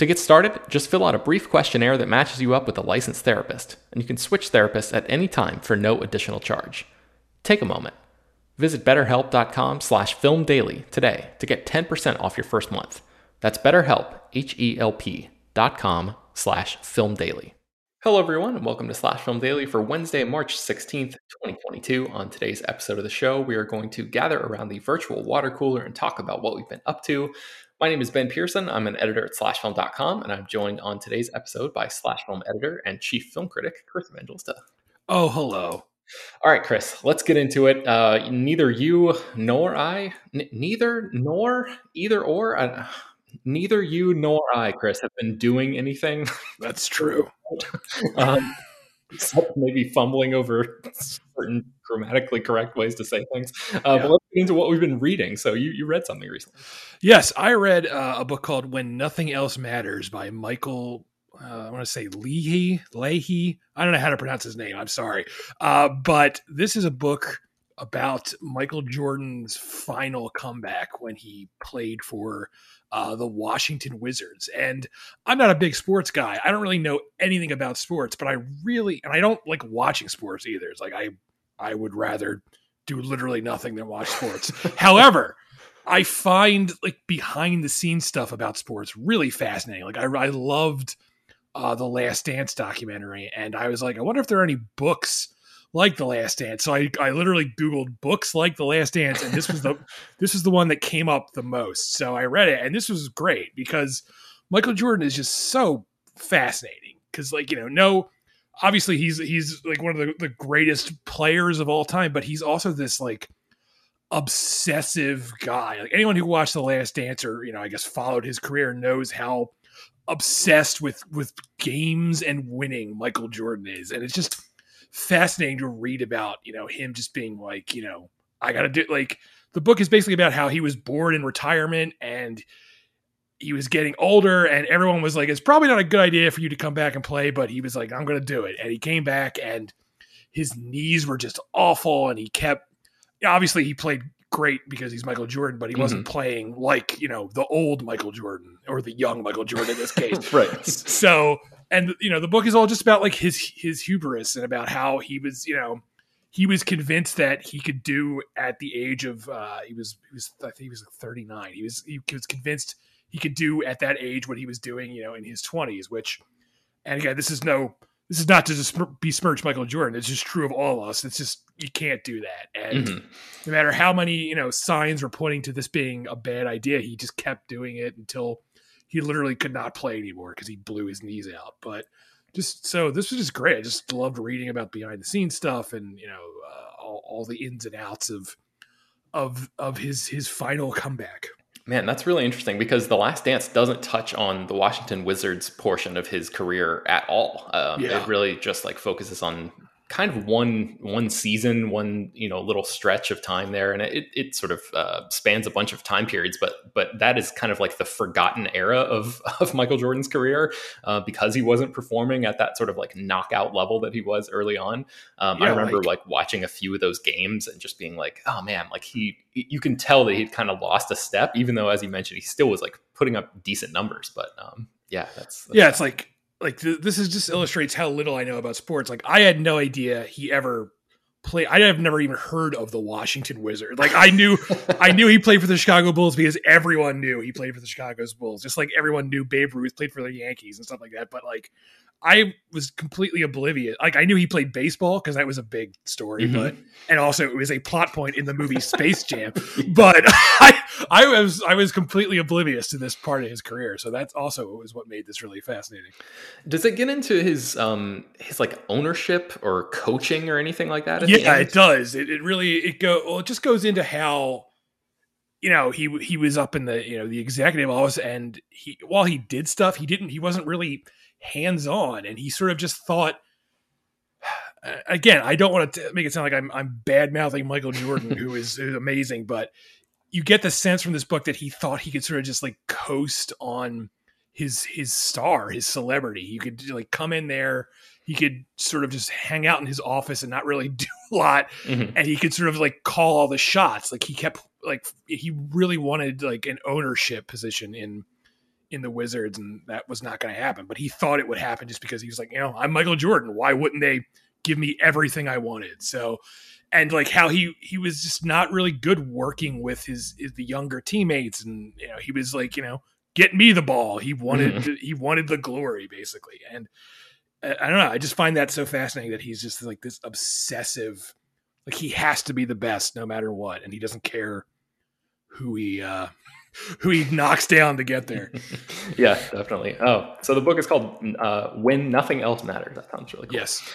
To get started, just fill out a brief questionnaire that matches you up with a licensed therapist, and you can switch therapists at any time for no additional charge. Take a moment. Visit betterhelp.com slash filmdaily today to get 10% off your first month. That's betterhelp, H-E-L-P dot com slash filmdaily. Hello, everyone, and welcome to Slash Film Daily for Wednesday, March 16th, 2022. On today's episode of the show, we are going to gather around the virtual water cooler and talk about what we've been up to. My name is Ben Pearson. I'm an editor at slashfilm.com, and I'm joined on today's episode by Slash Film editor and chief film critic, Chris Evangelista. Oh, hello. All right, Chris, let's get into it. Uh, neither you nor I, n- neither nor either or, uh, neither you nor I, Chris, have been doing anything. That's true. um, except maybe fumbling over certain grammatically correct ways to say things. Uh, yeah. But let's get into what we've been reading. So you, you read something recently. Yes, I read uh, a book called When Nothing Else Matters by Michael. Uh, I want to say Leahy, Leahy. I don't know how to pronounce his name. I'm sorry. Uh, but this is a book about Michael Jordan's final comeback when he played for uh, the Washington Wizards. And I'm not a big sports guy. I don't really know anything about sports, but I really, and I don't like watching sports either. It's like I, I would rather do literally nothing than watch sports. However, I find like behind the scenes stuff about sports really fascinating. Like I, I loved uh, the Last Dance documentary, and I was like, I wonder if there are any books like The Last Dance. So I, I literally Googled books like The Last Dance, and this was the this was the one that came up the most. So I read it, and this was great because Michael Jordan is just so fascinating. Because like you know, no, obviously he's he's like one of the, the greatest players of all time, but he's also this like obsessive guy. Like anyone who watched The Last Dance or you know, I guess followed his career knows how obsessed with with games and winning Michael Jordan is, and it's just fascinating to read about, you know, him just being like, you know, I got to do like the book is basically about how he was bored in retirement and he was getting older and everyone was like it's probably not a good idea for you to come back and play but he was like I'm going to do it. And he came back and his knees were just awful and he kept obviously he played great because he's Michael Jordan but he mm-hmm. wasn't playing like you know the old Michael Jordan or the young Michael Jordan in this case. Right. So and you know the book is all just about like his his hubris and about how he was you know he was convinced that he could do at the age of uh he was he was I think he was like 39 he was he was convinced he could do at that age what he was doing, you know, in his 20s, which and again, this is no this is not to just besmirch Michael Jordan. It's just true of all of us. It's just you can't do that. And mm-hmm. no matter how many, you know, signs were pointing to this being a bad idea, he just kept doing it until he literally could not play anymore because he blew his knees out. But just so this was just great. I just loved reading about behind the scenes stuff and you know uh, all, all the ins and outs of of of his his final comeback. Man, that's really interesting because The Last Dance doesn't touch on the Washington Wizards portion of his career at all. Um, yeah. It really just like focuses on kind of one one season, one you know little stretch of time there, and it it sort of uh, spans a bunch of time periods. But but that is kind of like the forgotten era of of Michael Jordan's career uh, because he wasn't performing at that sort of like knockout level that he was early on. Um, yeah, I remember like, like watching a few of those games and just being like, oh man, like he you can tell that he'd kind of lost a step, even though as you mentioned, he still was like putting up decent numbers. But um, yeah, that's, that's yeah, it's like like th- this is just illustrates how little I know about sports. Like I had no idea he ever played. I have never even heard of the Washington Wizard. Like I knew, I knew he played for the Chicago Bulls because everyone knew he played for the Chicago Bulls. Just like everyone knew Babe Ruth played for the Yankees and stuff like that. But like I was completely oblivious. Like I knew he played baseball because that was a big story, mm-hmm. but and also it was a plot point in the movie Space Jam. but I I was I was completely oblivious to this part of his career. So that's also was what made this really fascinating. Does it get into his um his like ownership or coaching or anything like that? Yeah, it does. It, it really it go well. It just goes into how you know he he was up in the you know the executive office and he while he did stuff he didn't he wasn't really hands on, and he sort of just thought. Again, I don't want to make it sound like I'm I'm bad mouthing Michael Jordan, who is, is amazing, but you get the sense from this book that he thought he could sort of just like coast on his his star, his celebrity. He could like come in there, he could sort of just hang out in his office and not really do a lot, mm-hmm. and he could sort of like call all the shots. Like he kept like he really wanted like an ownership position in in the Wizards, and that was not going to happen. But he thought it would happen just because he was like, you know, I'm Michael Jordan. Why wouldn't they give me everything I wanted? So, and like how he he was just not really good working with his, his the younger teammates, and you know, he was like, you know, get me the ball. He wanted mm-hmm. he wanted the glory basically, and uh, I don't know. I just find that so fascinating that he's just like this obsessive, like he has to be the best no matter what, and he doesn't care who he uh who he knocks down to get there. yeah, definitely. Oh, so the book is called uh, "When Nothing Else Matters." That sounds really cool. Yes.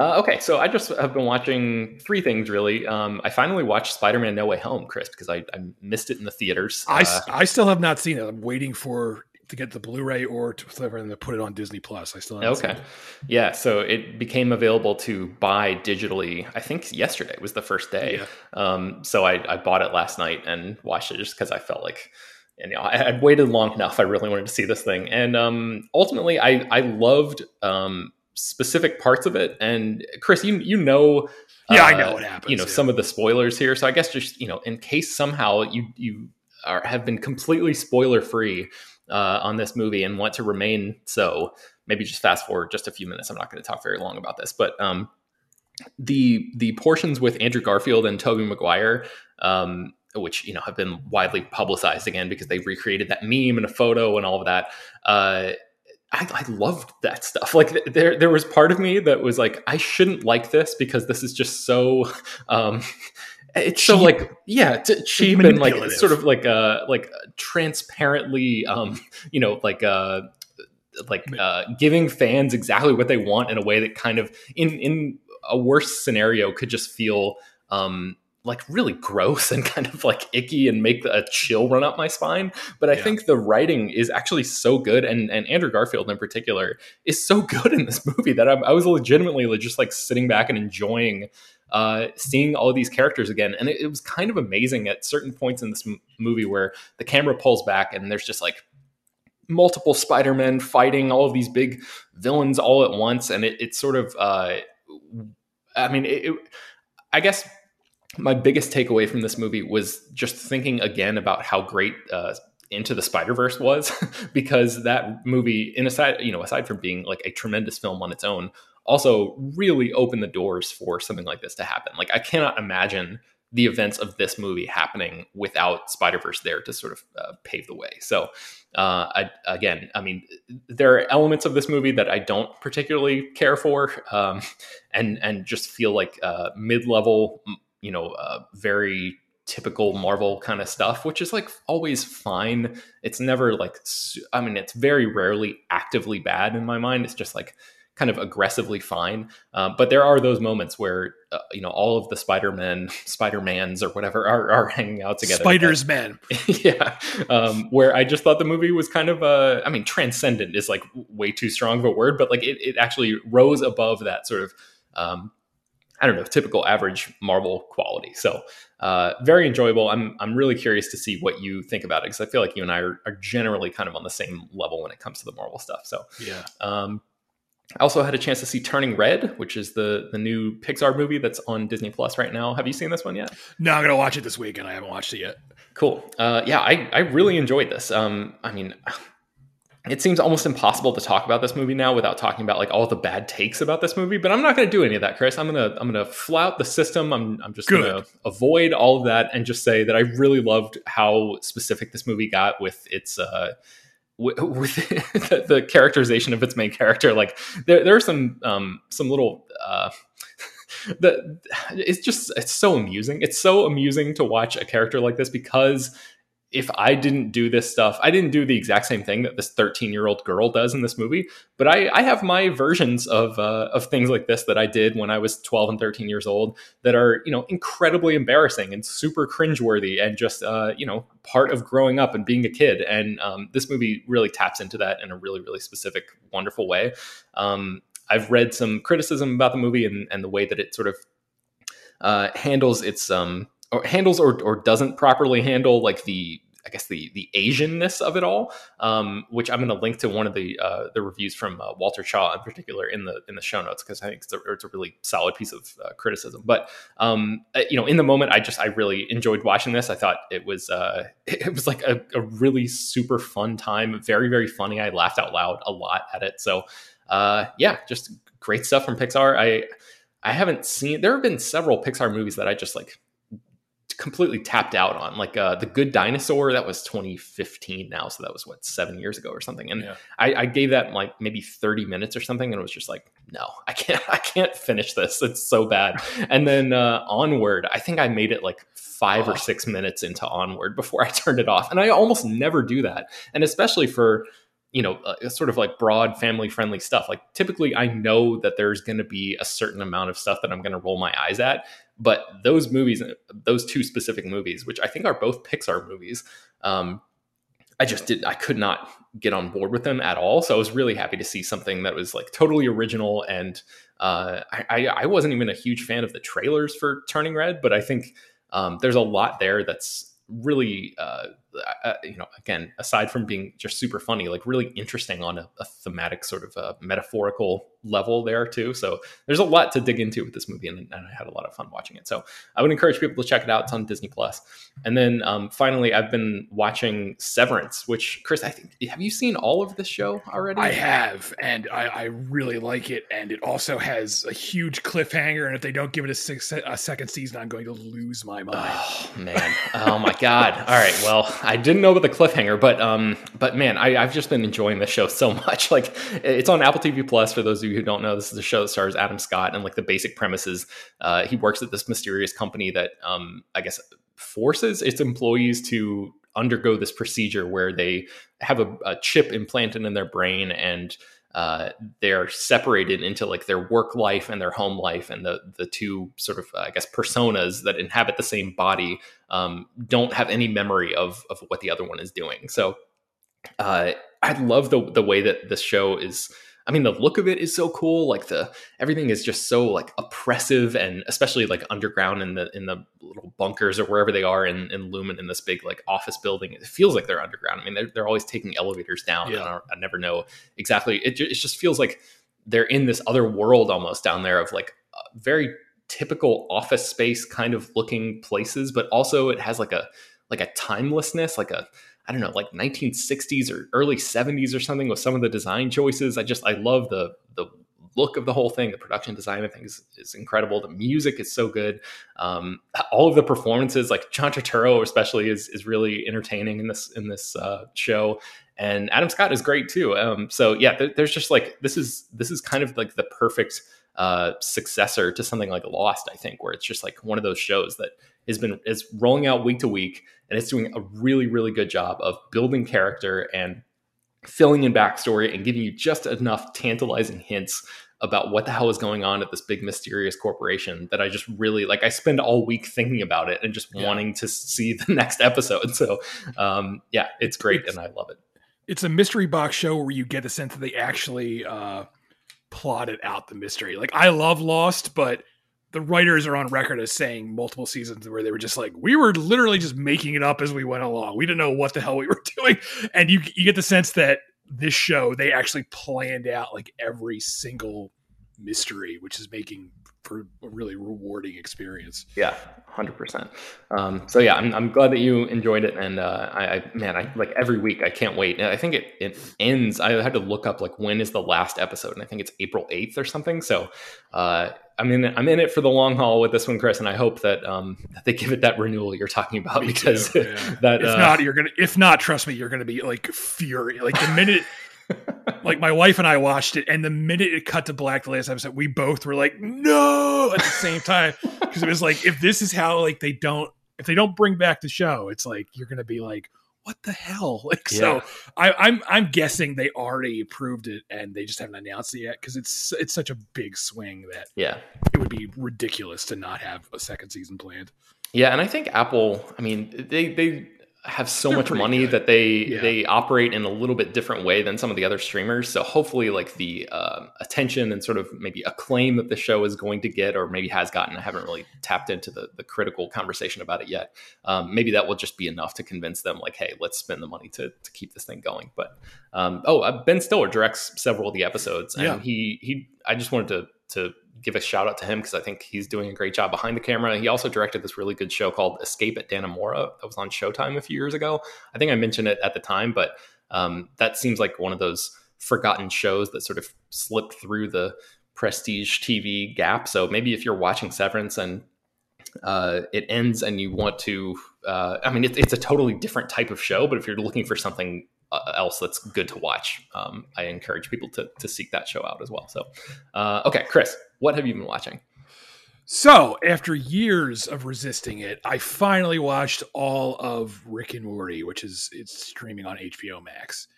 Uh, okay, so I just have been watching three things really. Um, I finally watched Spider-Man: No Way Home, Chris, because I, I missed it in the theaters. I, uh, I still have not seen it. I'm waiting for to get the Blu-ray or to, to put it on Disney Plus. I still okay. Yeah, so it became available to buy digitally. I think yesterday was the first day. Yeah. Um, so I, I bought it last night and watched it just because I felt like and you know, I had waited long enough. I really wanted to see this thing, and um, ultimately, I I loved um, specific parts of it. And Chris, you you know, yeah, uh, I know what happens. You know yeah. some of the spoilers here, so I guess just you know, in case somehow you you are have been completely spoiler free uh, on this movie and want to remain so, maybe just fast forward just a few minutes. I'm not going to talk very long about this, but um, the the portions with Andrew Garfield and Tobey Maguire. Um, which you know have been widely publicized again because they recreated that meme and a photo and all of that. Uh, I, I, loved that stuff. Like there, there was part of me that was like, I shouldn't like this because this is just so, um, it's cheap. so like, yeah, t- cheap and like sort of like uh like transparently, um, you know, like uh, like uh, giving fans exactly what they want in a way that kind of in in a worse scenario could just feel um like really gross and kind of like icky and make a chill run up my spine. But I yeah. think the writing is actually so good, and and Andrew Garfield in particular is so good in this movie that I, I was legitimately just like sitting back and enjoying uh, seeing all these characters again. And it, it was kind of amazing at certain points in this m- movie where the camera pulls back and there's just like multiple Spider-Men fighting all of these big villains all at once, and it, it's sort of. Uh, I mean, it, I guess my biggest takeaway from this movie was just thinking again about how great uh, into the Spider Verse was, because that movie, in aside, you know, aside from being like a tremendous film on its own, also really open the doors for something like this to happen. Like I cannot imagine the events of this movie happening without Spider Verse there to sort of uh, pave the way. So, uh, I, again, I mean, there are elements of this movie that I don't particularly care for, um, and and just feel like uh, mid level, you know, uh, very typical Marvel kind of stuff, which is like always fine. It's never like, I mean, it's very rarely actively bad in my mind. It's just like kind of aggressively fine. Uh, but there are those moments where uh, you know all of the Spider-Man, Spider-Mans or whatever are, are hanging out together. Spiders men. yeah. Um, where I just thought the movie was kind of a. I mean, transcendent is like way too strong of a word, but like it, it actually rose above that sort of um, I don't know, typical average Marvel quality. So uh, very enjoyable. I'm I'm really curious to see what you think about it because I feel like you and I are, are, generally kind of on the same level when it comes to the Marvel stuff. So yeah. Um, I also had a chance to see Turning Red, which is the the new Pixar movie that's on Disney Plus right now. Have you seen this one yet? No, I'm gonna watch it this week, and I haven't watched it yet. Cool. Uh, yeah, I I really enjoyed this. Um, I mean, it seems almost impossible to talk about this movie now without talking about like all the bad takes about this movie. But I'm not going to do any of that, Chris. I'm gonna I'm gonna flout the system. I'm I'm just Good. gonna avoid all of that and just say that I really loved how specific this movie got with its. Uh, with the, the, characterization of its main character. Like there, there are some um, some little. Uh, the it's just it's so amusing. It's so amusing to watch a character like this because if I didn't do this stuff, I didn't do the exact same thing that this 13 year old girl does in this movie, but I, I have my versions of, uh, of things like this that I did when I was 12 and 13 years old that are, you know, incredibly embarrassing and super cringeworthy and just, uh, you know, part of growing up and being a kid. And um, this movie really taps into that in a really, really specific, wonderful way. Um, I've read some criticism about the movie and, and the way that it sort of uh, handles its um, or handles or, or doesn't properly handle like the I guess the the Asianness of it all, um, which I'm going to link to one of the uh, the reviews from uh, Walter Shaw in particular in the in the show notes because I think it's a, it's a, really solid piece of uh, criticism. But um, uh, you know, in the moment, I just I really enjoyed watching this. I thought it was uh, it was like a, a, really super fun time, very very funny. I laughed out loud a lot at it. So uh, yeah, just great stuff from Pixar. I I haven't seen. There have been several Pixar movies that I just like completely tapped out on. Like uh, the Good Dinosaur, that was 2015 now, so that was what seven years ago or something. And yeah. I, I, gave that like maybe 30 minutes or something, and it was just like, no, I can't, I can't finish this. It's so bad. and then uh, Onward, I think I made it like five oh. or six minutes into Onward before I turned it off, and I almost never do that. And especially for you know, uh, sort of like broad family friendly stuff. Like typically, I know that there's going to be a certain amount of stuff that I'm going to roll my eyes at. But those movies, those two specific movies, which I think are both Pixar movies, um, I just did I could not get on board with them at all. So I was really happy to see something that was like totally original. And uh, I, I wasn't even a huge fan of the trailers for Turning Red, but I think um, there's a lot there that's really uh, uh, you know, again, aside from being just super funny, like really interesting on a, a thematic sort of a uh, metaphorical level there too. So there's a lot to dig into with this movie, and, and, I had a lot of fun watching it. So I would encourage people to check it out. It's on Disney Plus. And then um, finally, I've been watching Severance, which Chris, I think, have you seen all of this show already? I have, and I, I really like it. And it also has a huge cliffhanger. And if they don't give it a, six, a second season, I'm going to lose my mind. Oh man! Oh my god! All right, well. I didn't know about the cliffhanger, but um, but man, I, have just been enjoying this show so much. Like, it's on Apple TV Plus. For those of you who don't know, this is a show that stars Adam Scott, and like the basic premises, uh, he works at this mysterious company that um, I guess forces its employees to undergo this procedure where they have a, a chip implanted in their brain and uh, they're separated into like their work life and their home life, and the the two sort of uh, I guess personas that inhabit the same body um, don't have any memory of of what the other one is doing. So uh, I love the the way that this show is I mean, the look of it is so cool. Like the everything is just so like oppressive, and especially like underground in the in the little bunkers or wherever they are in, in Lumon in this big like office building. It feels like they're underground. I mean, they're, they're always taking elevators down. Yeah. I, I, never know exactly. It, it just feels like they're in this other world almost down there of like very typical office space kind of looking places, but also it has like a like a timelessness, like a I don't know, like 1960s or early 70s or something with some of the design choices. I just I love the the look of the whole thing, the production design, I think is, is incredible. The music is so good. Um, all of the performances, like John Turturro especially, is is really entertaining in this in this uh, show. And Adam Scott is great too. Um, so yeah, th- there's just like this is this is kind of like the perfect uh, successor to something like Lost, I think, where it's just like one of those shows that has been is rolling out week to week, and it's doing a really really good job of building character and filling in backstory and giving you just enough tantalizing hints about what the hell is going on at this big mysterious corporation that I just really like. I spend all week thinking about it and just yeah. wanting to see the next episode. So, um, yeah, it's great it's, and I love it. It's a mystery box show where you get the sense that they actually uh, plotted out the mystery. Like I love Lost, but the writers are on record as saying multiple seasons where they were just like, we were literally just making it up as we went along. We didn't know what the hell we were doing. And you you get the sense that this show they actually planned out like every single mystery, which is making for a really rewarding experience. Yeah, hundred um, percent. So yeah, I'm, I'm glad that you enjoyed it, and uh, I, I, man, I like every week. I can't wait. I think it it ends. I had to look up like when is the last episode, and I think it's April eighth or something. So uh, I'm in I'm in it for the long haul with this one, Chris, and I hope that um, that they give it that renewal you're talking about Me because too, yeah. that if uh, not you're gonna if not trust me you're gonna be like furious. like the minute like my wife and I watched it, and the minute it cut to black the last episode, we both were like, "No!" at the same time because it was like, if this is how like they don't, if they don't bring back the show, it's like you're gonna be like, "What the hell?" Like, yeah. so I, I'm I'm guessing they already approved it and they just haven't announced it yet because it's it's such a big swing that yeah, it would be ridiculous to not have a second season planned. Yeah, and I think Apple. I mean, they they have so They're much money good. that they yeah. they operate in a little bit different way than some of the other streamers. So hopefully, like the uh, attention and sort of maybe acclaim that the show is going to get, or maybe has gotten, I haven't really tapped into the the critical conversation about it yet. Um, maybe that will just be enough to convince them, like, hey, let's spend the money to to keep this thing going. But um, oh, uh, Ben Stiller directs several of the episodes, and yeah. he he. I just wanted to to give a shout out to him because I think he's doing a great job behind the camera. He also directed this really good show called Escape at Dannemora that was on Showtime a few years ago. I think I mentioned it at the time, but um, that seems like one of those forgotten shows that sort of slipped through the prestige TV gap. So maybe if you're watching Severance and uh, it ends and you want to, uh, I mean, it's, it's a totally different type of show, but if you're looking for something else that's good to watch, um, I encourage people to, to seek that show out as well. So, uh, okay, Chris, what have you been watching? So, after years of resisting it, I finally watched all of Rick and Morty, which is it's streaming on HBO Max.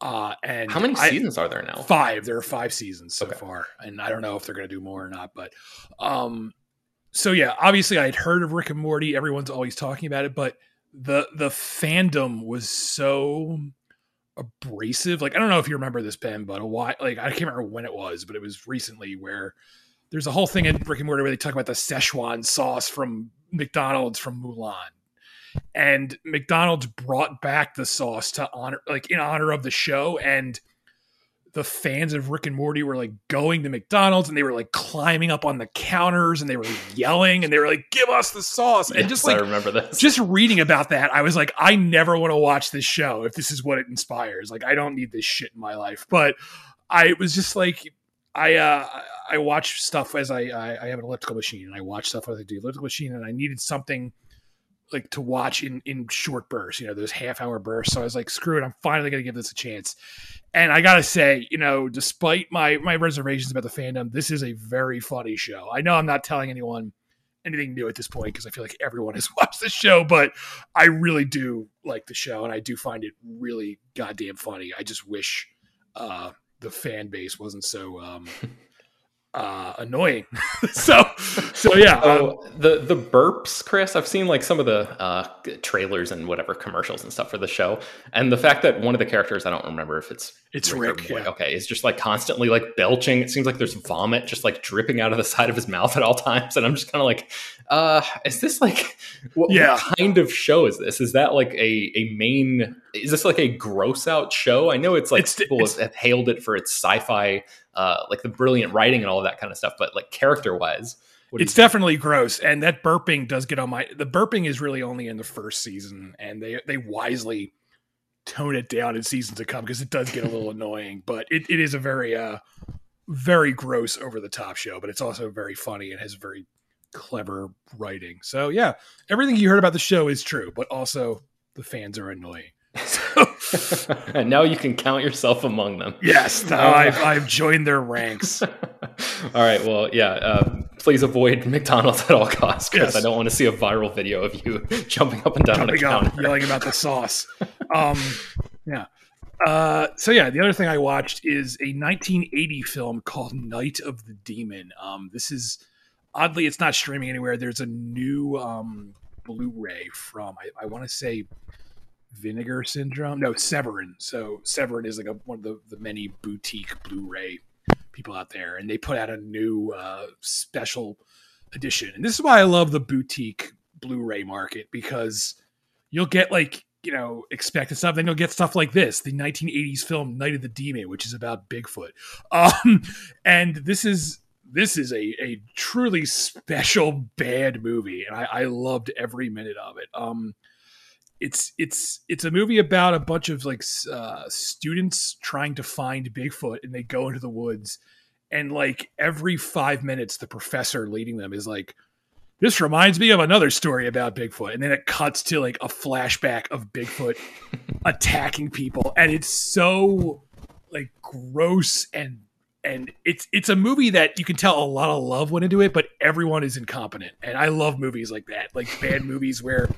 Uh, and how many seasons I, are there now? Five. There are five seasons so okay. far, and I don't know if they're going to do more or not. But, um, so yeah, obviously I had heard of Rick and Morty. Everyone's always talking about it, but the the fandom was so abrasive. Like I don't know if you remember this, Ben, but a while like I can't remember when it was, but it was recently where there's a whole thing in Rick and Morty where they talk about the Szechuan sauce from McDonald's from Mulan. And McDonald's brought back the sauce to honor like in honor of the show and the fans of Rick and Morty were like going to McDonald's and they were like climbing up on the counters and they were yelling and they were like, "Give us the sauce!" And yes, just like I remember this. Just reading about that, I was like, I never want to watch this show if this is what it inspires. Like, I don't need this shit in my life. But I was just like, I uh, I watch stuff as I, I I have an elliptical machine and I watch stuff as I do elliptical machine and I needed something like to watch in in short bursts, you know, those half hour bursts. So I was like, screw it, I'm finally gonna give this a chance. And I gotta say, you know, despite my my reservations about the fandom, this is a very funny show. I know I'm not telling anyone anything new at this point because I feel like everyone has watched the show, but I really do like the show and I do find it really goddamn funny. I just wish uh the fan base wasn't so um uh, annoying. so, so yeah. Um, the the burps, Chris. I've seen like some of the uh, trailers and whatever commercials and stuff for the show, and the fact that one of the characters, I don't remember if it's it's Rick. Rick yeah. Okay, is just like constantly like belching. It seems like there's vomit just like dripping out of the side of his mouth at all times, and I'm just kind of like, uh, is this like what, yeah. what kind of show is this? Is that like a a main? Is this like a gross out show? I know it's like it's, people it's, have hailed it for its sci-fi uh, like the brilliant writing and all of that kind of stuff. But like character wise, it's definitely gross. And that burping does get on my. The burping is really only in the first season, and they they wisely tone it down in seasons to come because it does get a little annoying. But it, it is a very uh very gross, over the top show, but it's also very funny and has very clever writing. So yeah, everything you heard about the show is true, but also the fans are annoying. and now you can count yourself among them. Yes, I've, I've joined their ranks. all right. Well, yeah. Uh, please avoid McDonald's at all costs because yes. I don't want to see a viral video of you jumping up and down jumping on a counter, yelling about the sauce. Um, yeah. Uh, so yeah, the other thing I watched is a 1980 film called Night of the Demon. Um, this is oddly, it's not streaming anywhere. There's a new um, Blu-ray from I, I want to say Vinegar Syndrome. No, Severin. So Severin is like a, one of the, the many boutique Blu-ray people out there, and they put out a new uh, special edition. And this is why I love the boutique Blu-ray market because you'll get like you know expected stuff, then you'll get stuff like this, the 1980s film Night of the Demon, which is about Bigfoot. Um, and this is this is a, a truly special bad movie, and I, I loved every minute of it. Um, it's it's it's a movie about a bunch of like uh, students trying to find Bigfoot, and they go into the woods, and like every five minutes, the professor leading them is like, "This reminds me of another story about Bigfoot," and then it cuts to like a flashback of Bigfoot attacking people, and it's so like gross and and it's it's a movie that you can tell a lot of love went into it, but everyone is incompetent, and I love movies like that, like bad movies where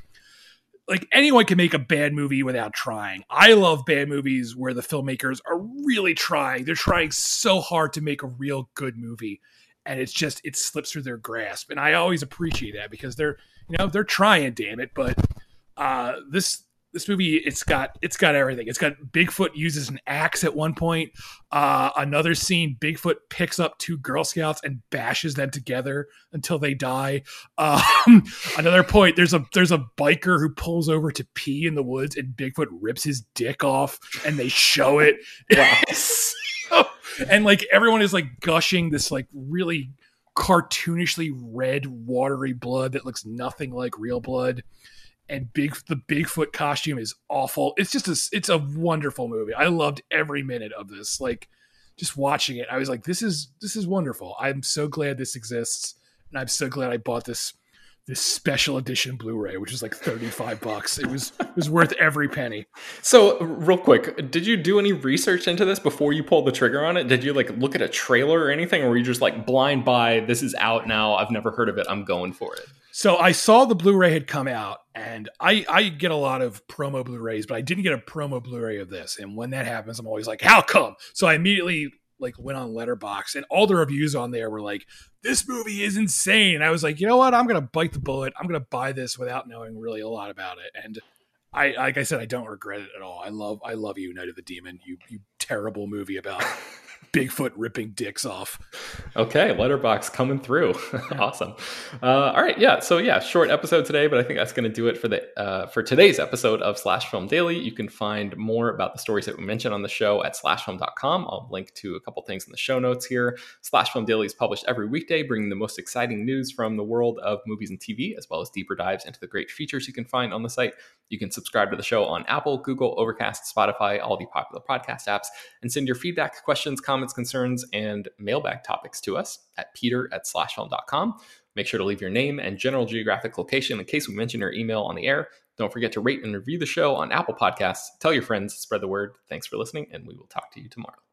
like anyone can make a bad movie without trying. I love bad movies where the filmmakers are really trying. They're trying so hard to make a real good movie and it's just it slips through their grasp. And I always appreciate that because they're you know, they're trying, damn it, but uh this this movie it's got it's got everything. It's got Bigfoot uses an axe at one point. Uh, another scene, Bigfoot picks up two Girl Scouts and bashes them together until they die. Um, another point, there's a there's a biker who pulls over to pee in the woods and Bigfoot rips his dick off and they show it. And like everyone is like gushing this like really cartoonishly red watery blood that looks nothing like real blood and big the Bigfoot costume is awful. It's just a it's a wonderful movie. I loved every minute of this. Like just watching it, I was like, this is this is wonderful. I'm so glad this exists, and I'm so glad I bought this this special edition Blu-ray, which is like 35 bucks. It was it was worth every penny. So, real quick, did you do any research into this before you pulled the trigger on it? Did you like look at a trailer or anything or were you just like blind buy this is out now, I've never heard of it, I'm going for it? So, I saw the Blu-ray had come out and I I get a lot of promo Blu-rays, but I didn't get a promo Blu-ray of this. And when that happens, I'm always like, "How come?" So, I immediately like went on Letterboxd, and all the reviews on there were like this movie is insane and i was like you know what i'm gonna bite the bullet i'm gonna buy this without knowing really a lot about it and i like i said i don't regret it at all i love i love you night of the demon you you terrible movie about Bigfoot ripping dicks off. Okay, Letterboxd coming through. awesome. Uh, all right, yeah. So yeah, short episode today, but I think that's going to do it for the uh, for today's episode of Slash Film Daily. You can find more about the stories that we mentioned on the show at slashfilm.com. I'll link to a couple things in the show notes here. Slash Film Daily is published every weekday, bringing the most exciting news from the world of movies and TV, as well as deeper dives into the great features you can find on the site. You can subscribe to the show on Apple, Google, Overcast, Spotify, all the popular podcast apps, and send your feedback, questions, comments, concerns, and mailbag topics to us at peter at slashfilm.com. Make sure to leave your name and general geographic location in case we mention your email on the air. Don't forget to rate and review the show on Apple Podcasts. Tell your friends, spread the word. Thanks for listening, and we will talk to you tomorrow.